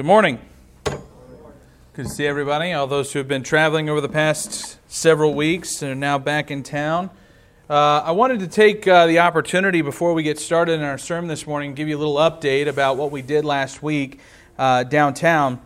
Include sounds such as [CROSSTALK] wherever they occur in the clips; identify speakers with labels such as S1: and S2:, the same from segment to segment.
S1: Good morning. Good to see everybody. All those who have been traveling over the past several weeks and are now back in town. Uh, I wanted to take uh, the opportunity before we get started in our sermon this morning, to give you a little update about what we did last week uh, downtown.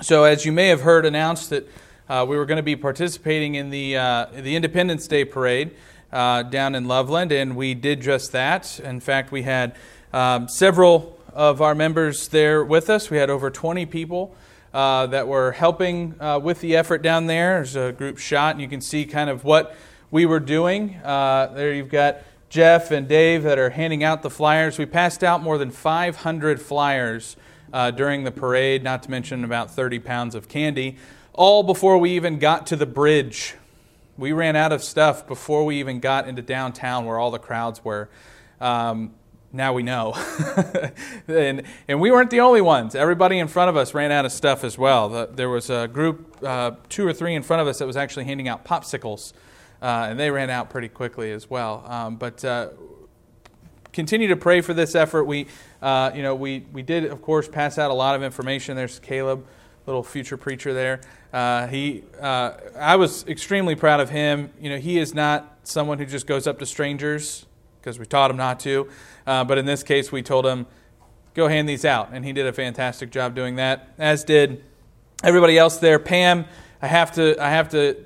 S1: So, as you may have heard announced that uh, we were going to be participating in the uh, the Independence Day parade uh, down in Loveland, and we did just that. In fact, we had um, several of our members there with us. We had over 20 people uh, that were helping uh, with the effort down there. There's a group shot, and you can see kind of what we were doing. Uh, there you've got Jeff and Dave that are handing out the flyers. We passed out more than 500 flyers uh, during the parade, not to mention about 30 pounds of candy, all before we even got to the bridge. We ran out of stuff before we even got into downtown where all the crowds were. Um, now we know. [LAUGHS] and, and we weren't the only ones. Everybody in front of us ran out of stuff as well. there was a group, uh, two or three in front of us, that was actually handing out popsicles, uh, and they ran out pretty quickly as well. Um, but uh, continue to pray for this effort. We, uh, you know, we, we did, of course, pass out a lot of information. There's Caleb, little future preacher there. Uh, he, uh, I was extremely proud of him. You know, he is not someone who just goes up to strangers because we taught him not to. Uh, but in this case, we told him, go hand these out. And he did a fantastic job doing that, as did everybody else there. Pam, I have to, I have to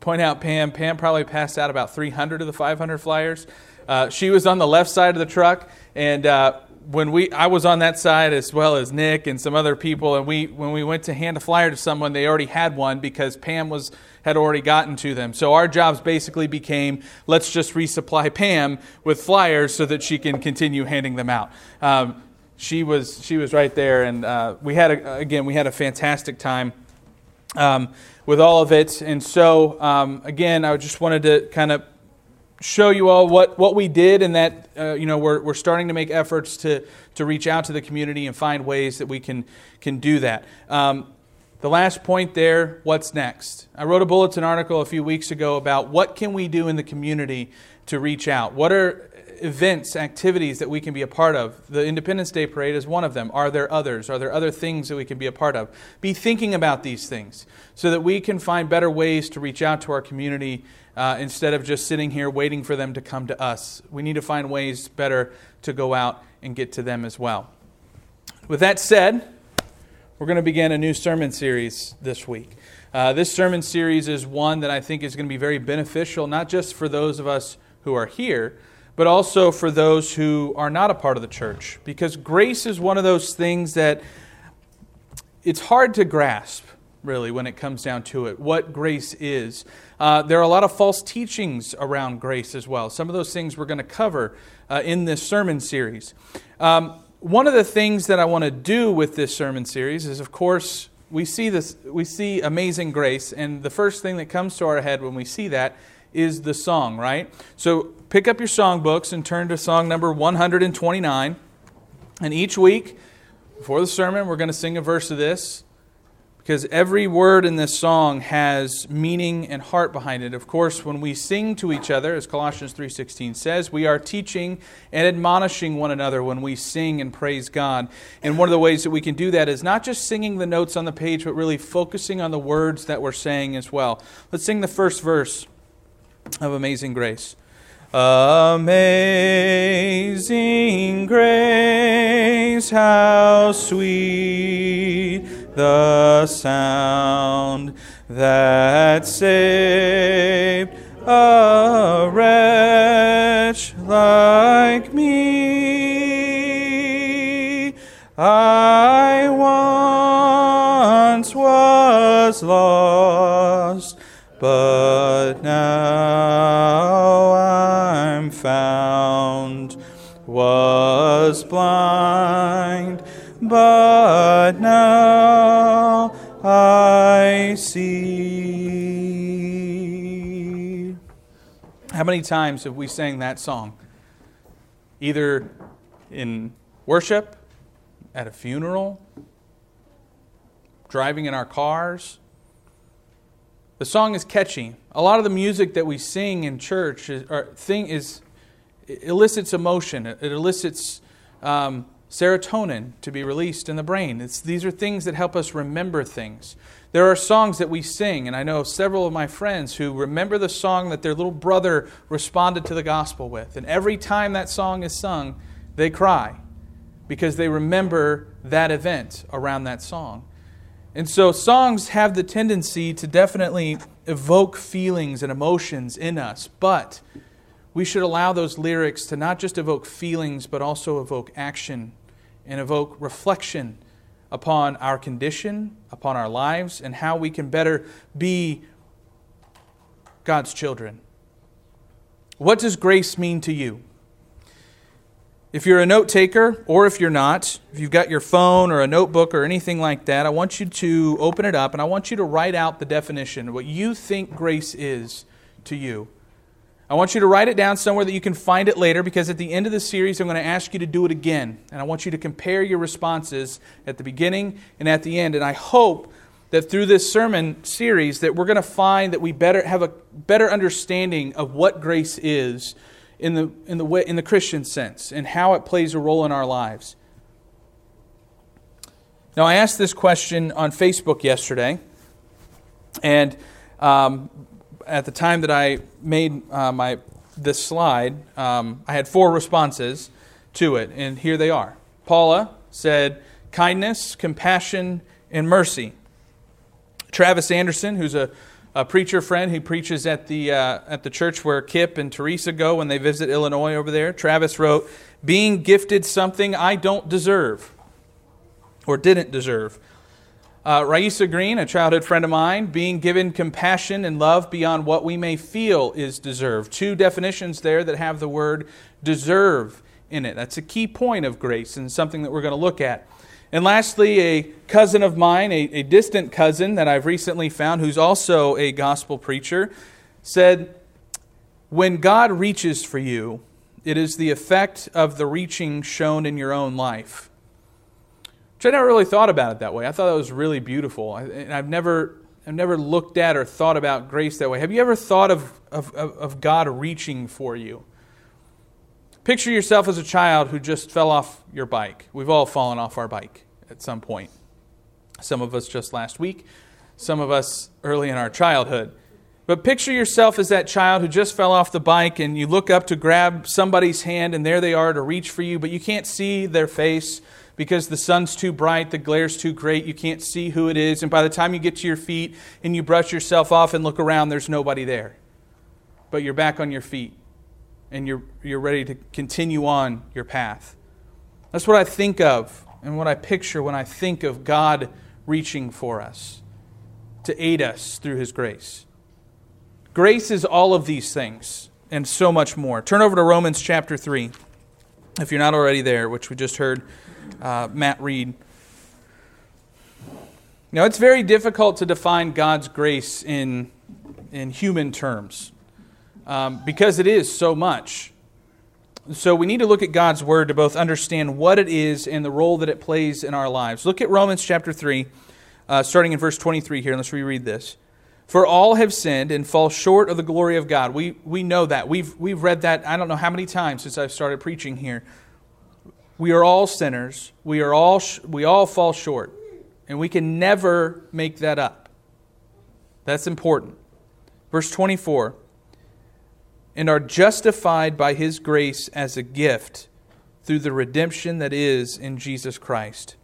S1: point out Pam. Pam probably passed out about 300 of the 500 flyers. Uh, she was on the left side of the truck, and uh, when we I was on that side as well as Nick and some other people, and we when we went to hand a flyer to someone, they already had one because Pam was had already gotten to them. So our jobs basically became let's just resupply Pam with flyers so that she can continue handing them out. Um, she was she was right there, and uh, we had a, again we had a fantastic time. Um, with all of it, and so um, again, I just wanted to kind of show you all what, what we did and that uh, you know we're, we're starting to make efforts to, to reach out to the community and find ways that we can, can do that. Um, the last point there what's next? I wrote a bulletin article a few weeks ago about what can we do in the community to reach out. What are events activities that we can be a part of the independence day parade is one of them are there others are there other things that we can be a part of be thinking about these things so that we can find better ways to reach out to our community uh, instead of just sitting here waiting for them to come to us. We need to find ways better to go out and get to them as well. With that said, we're going to begin a new sermon series this week. Uh, this sermon series is one that I think is going to be very beneficial, not just for those of us who are here, but also for those who are not a part of the church. Because grace is one of those things that it's hard to grasp really, when it comes down to it, what grace is. Uh, there are a lot of false teachings around grace as well. Some of those things we're going to cover uh, in this sermon series. Um, one of the things that I want to do with this sermon series is, of course, we see this, we see amazing grace, and the first thing that comes to our head when we see that is the song, right? So pick up your song books and turn to song number 129. And each week, before the sermon, we're going to sing a verse of this because every word in this song has meaning and heart behind it. Of course, when we sing to each other, as Colossians 3:16 says, we are teaching and admonishing one another when we sing and praise God. And one of the ways that we can do that is not just singing the notes on the page, but really focusing on the words that we're saying as well. Let's sing the first verse of Amazing Grace. Amazing grace, how sweet the sound that saved a wretch like me. I once was lost, but found, was blind, but now I see. How many times have we sang that song? Either in worship, at a funeral, driving in our cars. The song is catchy. A lot of the music that we sing in church is, thing is elicits emotion. It elicits um, serotonin to be released in the brain. It's, these are things that help us remember things. There are songs that we sing, and I know several of my friends who remember the song that their little brother responded to the gospel with. And every time that song is sung, they cry because they remember that event around that song. And so songs have the tendency to definitely evoke feelings and emotions in us, but we should allow those lyrics to not just evoke feelings, but also evoke action and evoke reflection upon our condition, upon our lives, and how we can better be God's children. What does grace mean to you? If you're a note taker, or if you're not, if you've got your phone or a notebook or anything like that, I want you to open it up and I want you to write out the definition, what you think grace is to you. I want you to write it down somewhere that you can find it later because at the end of the series, I'm going to ask you to do it again. And I want you to compare your responses at the beginning and at the end. And I hope that through this sermon series that we're going to find that we better have a better understanding of what grace is in the, in the, way, in the Christian sense and how it plays a role in our lives. Now, I asked this question on Facebook yesterday, and um, at the time that I made uh, my this slide, um, I had four responses to it, and here they are. Paula said, kindness, compassion, and mercy. Travis Anderson, who's a, a preacher friend who preaches at the, uh, at the church where Kip and Teresa go when they visit Illinois over there, Travis wrote, Being gifted something I don't deserve or didn't deserve. Uh, Raisa Green, a childhood friend of mine, being given compassion and love beyond what we may feel is deserved. Two definitions there that have the word deserve in it. That's a key point of grace and something that we're going to look at. And lastly, a cousin of mine, a, a distant cousin that I've recently found, who's also a gospel preacher, said, When God reaches for you, it is the effect of the reaching shown in your own life. Which I never really thought about it that way. I thought that was really beautiful. I, and I've never, I've never looked at or thought about grace that way. Have you ever thought of, of, of God reaching for you? Picture yourself as a child who just fell off your bike. We've all fallen off our bike at some point. Some of us just last week, some of us early in our childhood. But picture yourself as that child who just fell off the bike and you look up to grab somebody's hand and there they are to reach for you, but you can't see their face because the sun's too bright, the glare's too great, you can't see who it is. And by the time you get to your feet and you brush yourself off and look around, there's nobody there. But you're back on your feet and you're, you're ready to continue on your path. That's what I think of and what I picture when I think of God reaching for us to aid us through His grace. Grace is all of these things and so much more. Turn over to Romans chapter 3, if you're not already there, which we just heard uh, Matt Reed. Now, it's very difficult to define God's grace in, in human terms um, because it is so much. So, we need to look at God's Word to both understand what it is and the role that it plays in our lives. Look at Romans chapter 3, uh, starting in verse 23 here, let's reread this. For all have sinned and fall short of the glory of God. We, we know that. We've, we've read that I don't know how many times since I've started preaching here. We are all sinners. We, are all, we all fall short. And we can never make that up. That's important. Verse 24 and are justified by his grace as a gift through the redemption that is in Jesus Christ.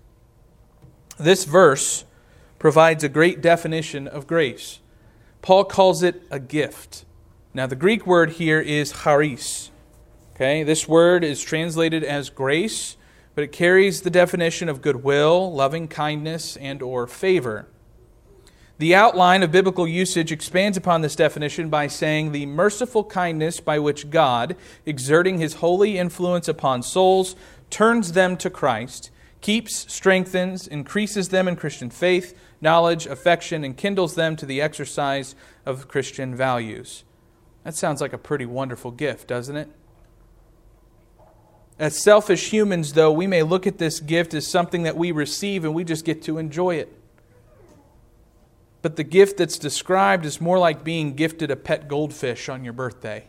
S1: This verse provides a great definition of grace. Paul calls it a gift. Now, the Greek word here is charis. Okay, this word is translated as grace, but it carries the definition of goodwill, loving kindness, and or favor. The outline of biblical usage expands upon this definition by saying the merciful kindness by which God, exerting his holy influence upon souls, turns them to Christ, keeps, strengthens, increases them in Christian faith, knowledge, affection, and kindles them to the exercise of Christian values. That sounds like a pretty wonderful gift, doesn't it? As selfish humans, though, we may look at this gift as something that we receive and we just get to enjoy it. But the gift that's described is more like being gifted a pet goldfish on your birthday.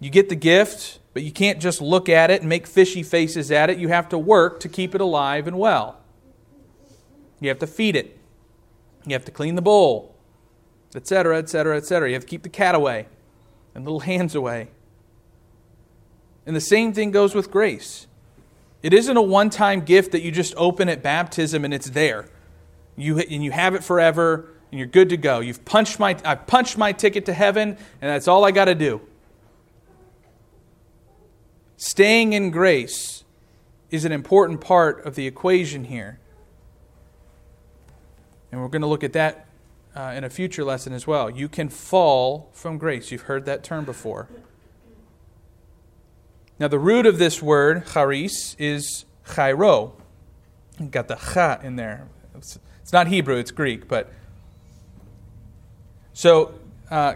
S1: You get the gift, But you can't just look at it and make fishy faces at it. You have to work to keep it alive and well. You have to feed it. You have to clean the bowl, etc., etc., etc. You have to keep the cat away and little hands away. And the same thing goes with grace. It isn't a one time gift that you just open at baptism and it's there. You, and you have it forever and you're good to go. You've punched my, I've punched my ticket to heaven and that's all I got to do. Staying in grace is an important part of the equation here. And we're going to look at that uh, in a future lesson as well. You can fall from grace. You've heard that term before. Now, the root of this word, charis, is chairo. Got the cha in there. It's, it's, not Hebrew, it's Greek. But So, uh,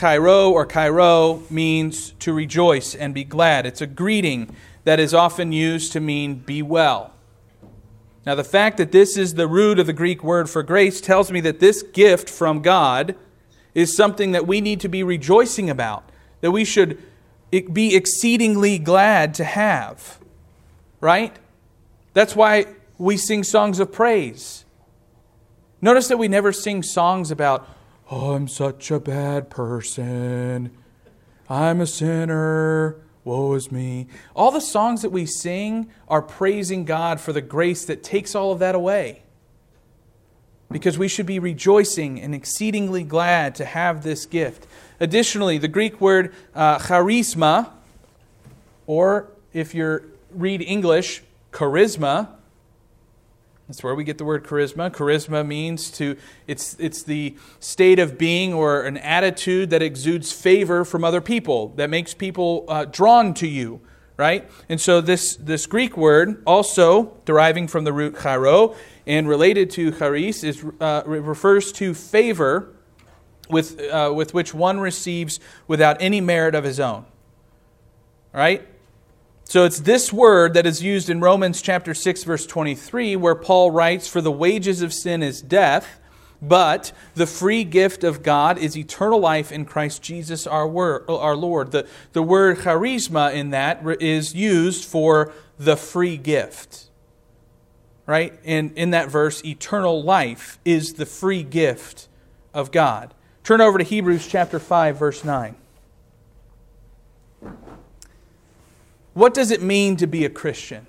S1: chairo or chairo means to rejoice and be glad. It's a greeting that is often used to mean be well. Now, the fact that this is the root of the Greek word for grace tells me that this gift from God is something that we need to be rejoicing about, that we should be exceedingly glad to have. Right? That's why we sing songs of praise. Notice that we never sing songs about, oh, I'm such a bad person. I'm a sinner. Woe is me. All the songs that we sing are praising God for the grace that takes all of that away. Because we should be rejoicing and exceedingly glad to have this gift. Additionally, the Greek word uh, charisma, or if you read English, charisma, that's where we get the word charisma. Charisma means to, it's, it's the state of being or an attitude that exudes favor from other people, that makes people uh, drawn to you, right? And so this, this Greek word, also deriving from the root chairo and related to charis, is, uh, refers to favor with, uh, with which one receives without any merit of his own. Right? So it's this word that is used in Romans chapter 6 verse 23 where Paul writes for the wages of sin is death but the free gift of God is eternal life in Christ Jesus our, word, uh, our Lord. The, the word charisma in that is used for the free gift. Right? In, in that verse, eternal life is the free gift of God. Turn over to Hebrews chapter 5, verse 9. What does it mean to be a Christian?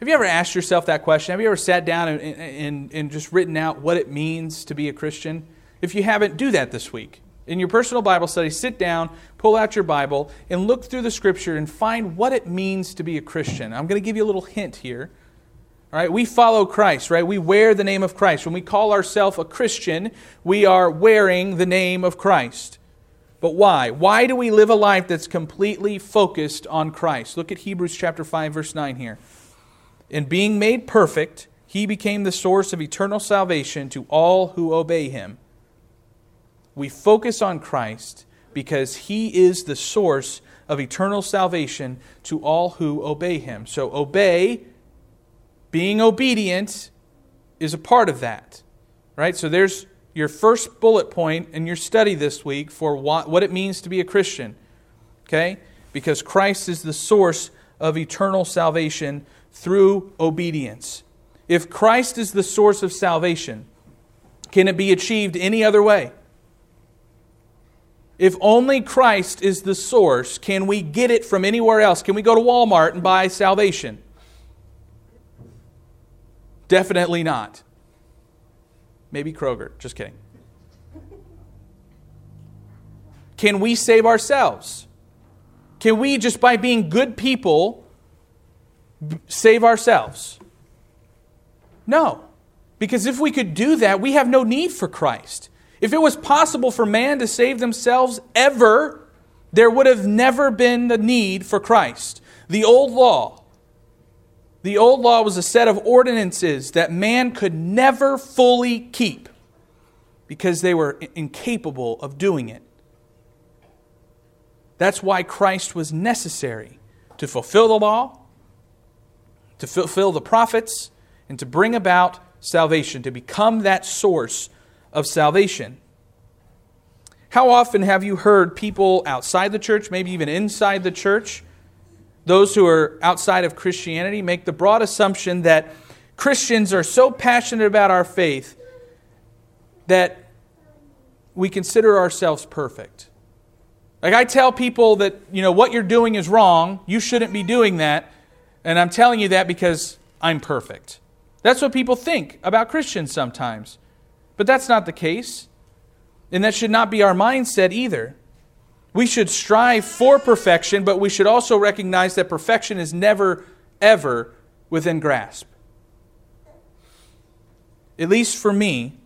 S1: Have you ever asked yourself that question? Have you ever sat down and, and, and just written out what it means to be a Christian? If you haven't, do that this week. In your personal Bible study, sit down, pull out your Bible, and look through the scripture and find what it means to be a Christian. I'm going to give you a little hint here. All right, we follow Christ, right? We wear the name of Christ. When we call ourselves a Christian, we are wearing the name of Christ. But why? Why do we live a life that's completely focused on Christ? Look at Hebrews chapter 5 verse 9 here. In being made perfect, he became the source of eternal salvation to all who obey him. We focus on Christ because he is the source of eternal salvation to all who obey him. So obey, being obedient is a part of that. Right? So there's your first bullet point in your study this week for what, it means to be a Christian. Okay? Because Christ is the source of eternal salvation through obedience. If Christ is the source of salvation, can it be achieved any other way? If only Christ is the source, can we get it from anywhere else? Can we go to Walmart and buy salvation? Definitely not. Maybe Kroger. Just kidding. Can we save ourselves? Can we, just by being good people, save ourselves? No. Because if we could do that, we have no need for Christ. If it was possible for man to save themselves ever, there would have never been the need for Christ. The old law, the old law was a set of ordinances that man could never fully keep because they were incapable of doing it. That's why Christ was necessary to fulfill the law, to fulfill the prophets, and to bring about salvation, to become that source of salvation. How often have you heard people outside the church, maybe even inside the church, those who are outside of Christianity, make the broad assumption that Christians are so passionate about our faith that we consider ourselves perfect? Like I tell people that, you know, what you're doing is wrong, you shouldn't be doing that, and I'm telling you that because I'm perfect. That's what people think about Christians sometimes. But that's not the case. And that should not be our mindset either. We should strive for perfection, but we should also recognize that perfection is never, ever within grasp. At least for me,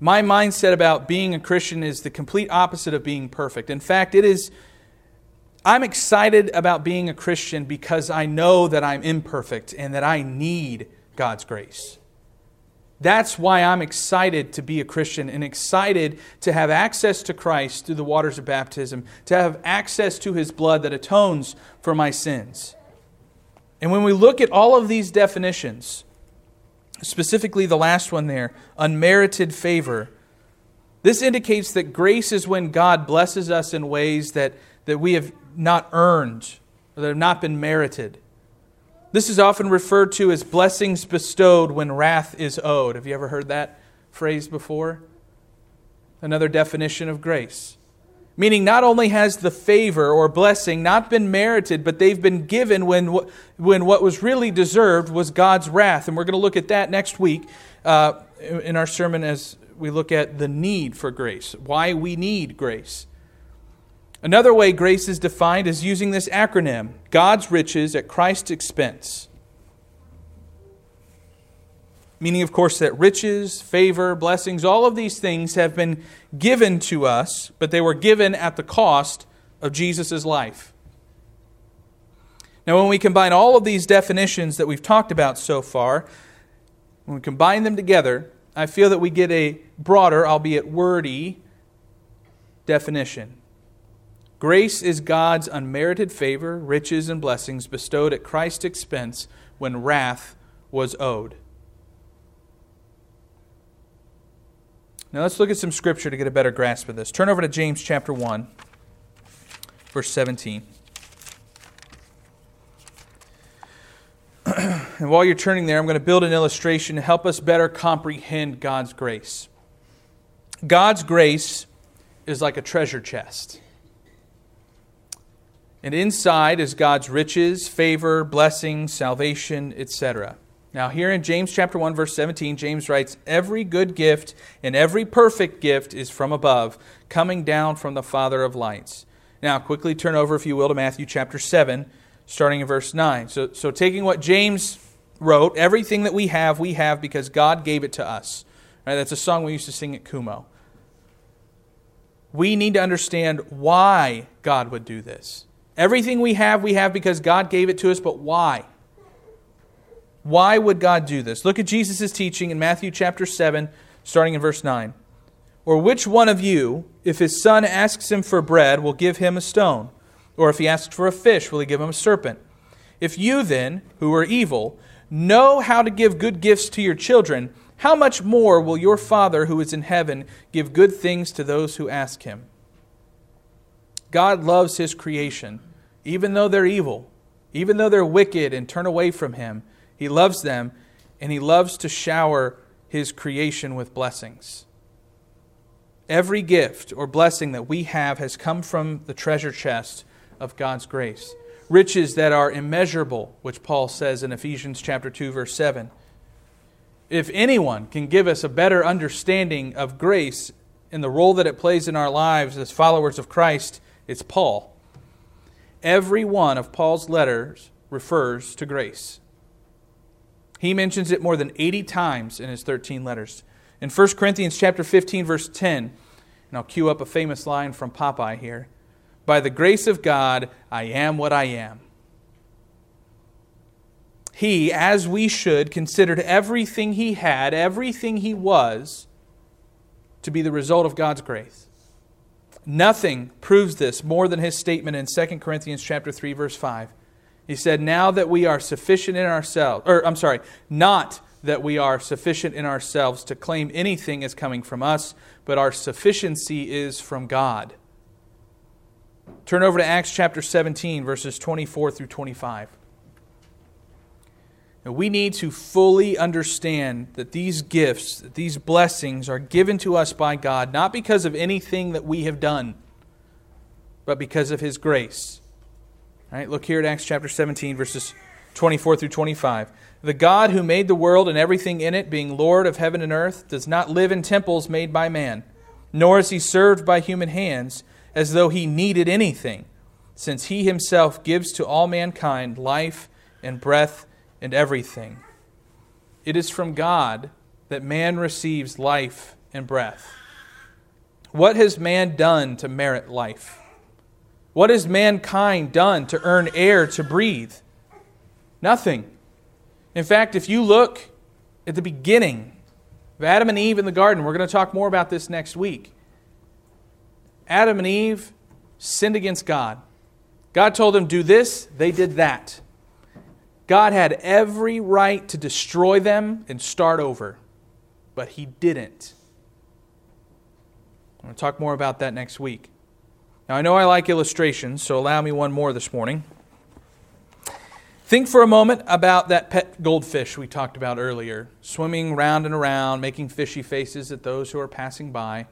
S1: my mindset about being a Christian is the complete opposite of being perfect. In fact, it is I'm excited about being a Christian because I know that I'm imperfect and that I need God's grace. That's why I'm excited to be a Christian and excited to have access to Christ through the waters of baptism, to have access to his blood that atones for my sins. And when we look at all of these definitions, specifically the last one there, unmerited favor, this indicates that grace is when God blesses us in ways that, that we have not earned or that have not been merited. This is often referred to as blessings bestowed when wrath is owed. Have you ever heard that phrase before? Another definition of grace. Meaning, not only has the favor or blessing not been merited, but they've been given when, when what was really deserved was God's wrath. And we're going to look at that next week uh, in our sermon as we look at the need for grace, why we need grace. Another way grace is defined is using this acronym God's riches at Christ's expense. Meaning, of course, that riches, favor, blessings, all of these things have been given to us, but they were given at the cost of Jesus' life. Now, when we combine all of these definitions that we've talked about so far, when we combine them together, I feel that we get a broader, albeit wordy, definition. Grace is God's unmerited favor, riches, and blessings bestowed at Christ's expense when wrath was owed. Now let's look at some scripture to get a better grasp of this. Turn over to James chapter 1, verse 17. [CLEARS THROAT] and while you're turning there, I'm going to build an illustration to help us better comprehend God's grace. God's grace is like a treasure chest. And inside is God's riches, favor, blessing, salvation, etc. Now, here in James chapter 1 verse 17, James writes, "Every good gift and every perfect gift is from above, coming down from the Father of lights." Now, quickly turn over if you will to Matthew chapter 7, starting in verse 9. So so taking what James wrote, everything that we have, we have because God gave it to us. Right? That's a song we used to sing at Kumo. We need to understand why God would do this. Everything we have, we have because God gave it to us, but why? Why would God do this? Look at Jesus' teaching in Matthew chapter 7, starting in verse 9. Or which one of you, if his son asks him for bread, will give him a stone? Or if he asks for a fish, will he give him a serpent? If you then, who are evil, know how to give good gifts to your children, how much more will your Father who is in heaven give good things to those who ask him? God loves his creation even though they're evil, even though they're wicked and turn away from Him, He loves them and He loves to shower His creation with blessings. Every gift or blessing that we have has come from the treasure chest of God's grace. Riches that are immeasurable, which Paul says in Ephesians chapter 2 verse 7. If anyone can give us a better understanding of grace and the role that it plays in our lives as followers of Christ, it's Paul. Every one of Paul's letters refers to grace. He mentions it more than 80 times in his 13 letters. In 1 Corinthians chapter 15 verse 10, and I'll cue up a famous line from Popeye here. By the grace of God, I am what I am. He, as we should, considered everything he had, everything he was, to be the result of God's grace. Nothing proves this more than his statement in 2 Corinthians chapter 3 verse 5. He said, "Now that we are sufficient in ourselves, or I'm sorry, not that we are sufficient in ourselves to claim anything as coming from us, but our sufficiency is from God. Turn over to Acts chapter 17, verses 24 through 25. Now, we need to fully understand that these gifts, that these blessings are given to us by God, not because of anything that we have done, but because of His grace. All right, look here at Acts chapter 17, verses 24 through 25. The God who made the world and everything in it, being Lord of heaven and earth, does not live in temples made by man, nor is he served by human hands as though he needed anything, since he himself gives to all mankind life and breath and everything. It is from God that man receives life and breath. What has man done to merit life? What has mankind done to earn air to breathe? Nothing. In fact, if you look at the beginning of Adam and Eve in the garden, we're going to talk more about this next week. Adam and Eve sinned against God. God told them, do this, they did that. God had every right to destroy them and start over, but He didn't. I'm going to talk more about that next week. Now, I know I like illustrations, so allow me one more this morning. Think for a moment about that pet goldfish we talked about earlier, swimming round and around, making fishy faces at those who are passing by.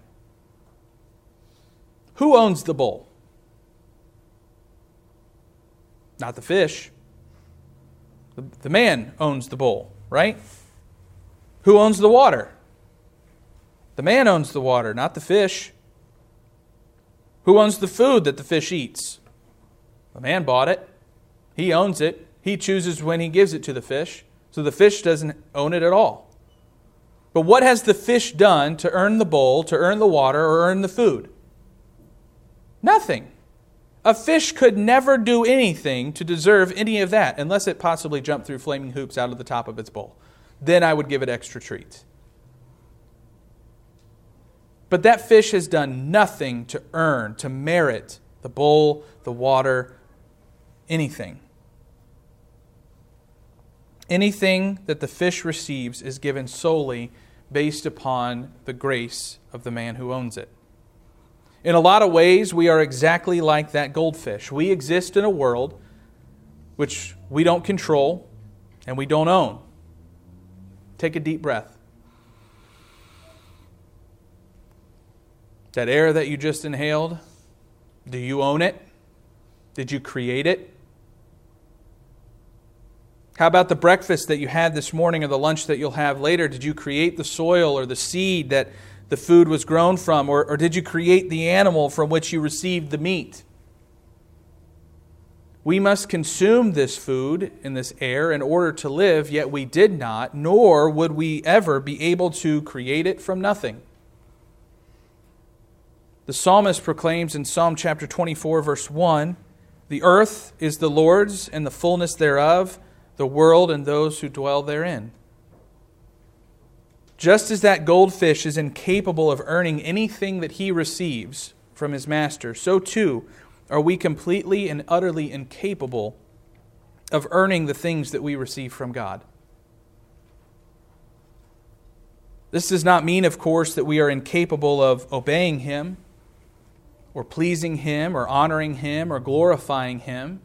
S1: Who owns the bowl? Not the fish. The man owns the bowl, right? Who owns the water? The man owns the water, not the fish. Who owns the food that the fish eats? The man bought it. He owns it. He chooses when he gives it to the fish, so the fish doesn't own it at all. But what has the fish done to earn the bowl, to earn the water, or earn the food? Nothing. A fish could never do anything to deserve any of that unless it possibly jumped through flaming hoops out of the top of its bowl. Then I would give it extra treats. But that fish has done nothing to earn, to merit the bowl, the water, anything. Anything that the fish receives is given solely based upon the grace of the man who owns it. In a lot of ways, we are exactly like that goldfish. We exist in a world which we don't control and we don't own. Take a deep breath. That air that you just inhaled, do you own it? Did you create it? How about the breakfast that you had this morning or the lunch that you'll have later? Did you create the soil or the seed that the food was grown from? Or, or did you create the animal from which you received the meat? We must consume this food and this air in order to live, yet we did not, nor would we ever be able to create it from nothing. The psalmist proclaims in Psalm chapter 24, verse 1 The earth is the Lord's and the fullness thereof the world and those who dwell therein. Just as that goldfish is incapable of earning anything that he receives from his master, so too are we completely and utterly incapable of earning the things that we receive from God. This does not mean, of course, that we are incapable of obeying Him or pleasing Him or honoring Him or glorifying Him.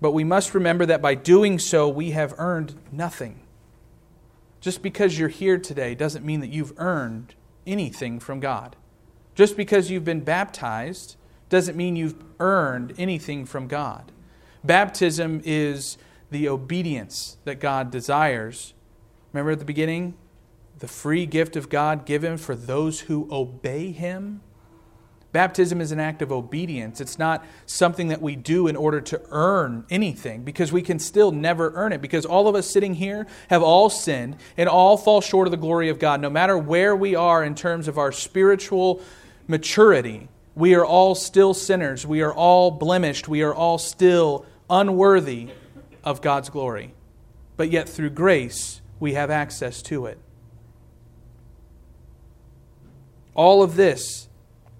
S1: But we must remember that by doing so, we have earned nothing. Just because you're here today doesn't mean that you've earned anything from God. Just because you've been baptized doesn't mean you've earned anything from God. Baptism is the obedience that God desires. Remember at the beginning? The free gift of God given for those who obey Him. Baptism is an act of obedience. It's not something that we do in order to earn anything because we can still never earn it because all of us sitting here have all sinned and all fall short of the glory of God. No matter where we are in terms of our spiritual maturity, we are all still sinners. We are all blemished. We are all still unworthy of God's glory. But yet, through grace, we have access to it. All of this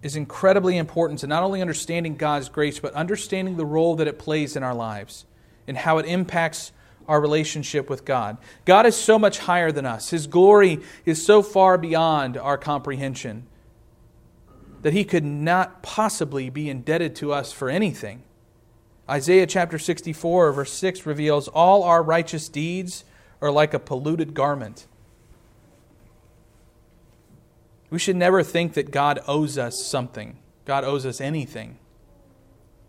S1: is incredibly important to not only understanding God's grace, but understanding the role that it plays in our lives and how it impacts our relationship with God. God is so much higher than us, His glory is so far beyond our comprehension that He could not possibly be indebted to us for anything. Isaiah chapter 64, verse 6 reveals all our righteous deeds are like a polluted garment. We should never think that God owes us something, God owes us anything.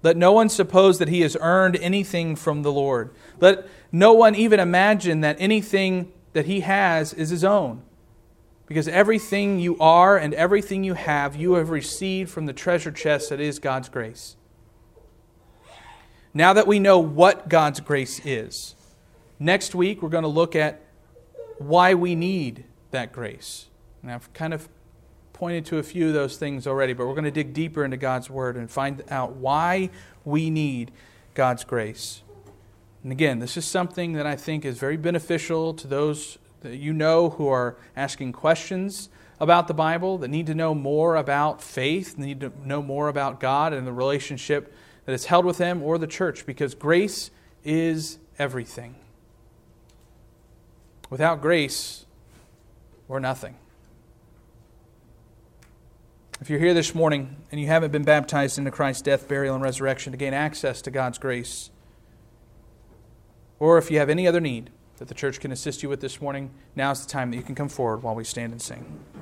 S1: Let no one suppose that he has earned anything from the Lord. Let no one even imagine that anything that he has is his own. Because everything you are and everything you have, you have received from the treasure chest that is God's grace. Now that we know what God's grace is, next week we're going to look at why we need that grace. And I've kind of pointed to a few of those things already, but we're going to dig deeper into God's Word and find out why we need God's grace. And again, this is something that I think is very beneficial to those that you know who are asking questions about the Bible, that need to know more about faith, need to know more about God and the relationship that is held with Him or the church, because grace is everything. Without grace, we're nothing. If you're here this morning and you haven't been baptized into Christ's death, burial, and resurrection to gain access to God's grace, or if you have any other need that the church can assist you with this morning, now's the time that you can come forward while we stand and sing.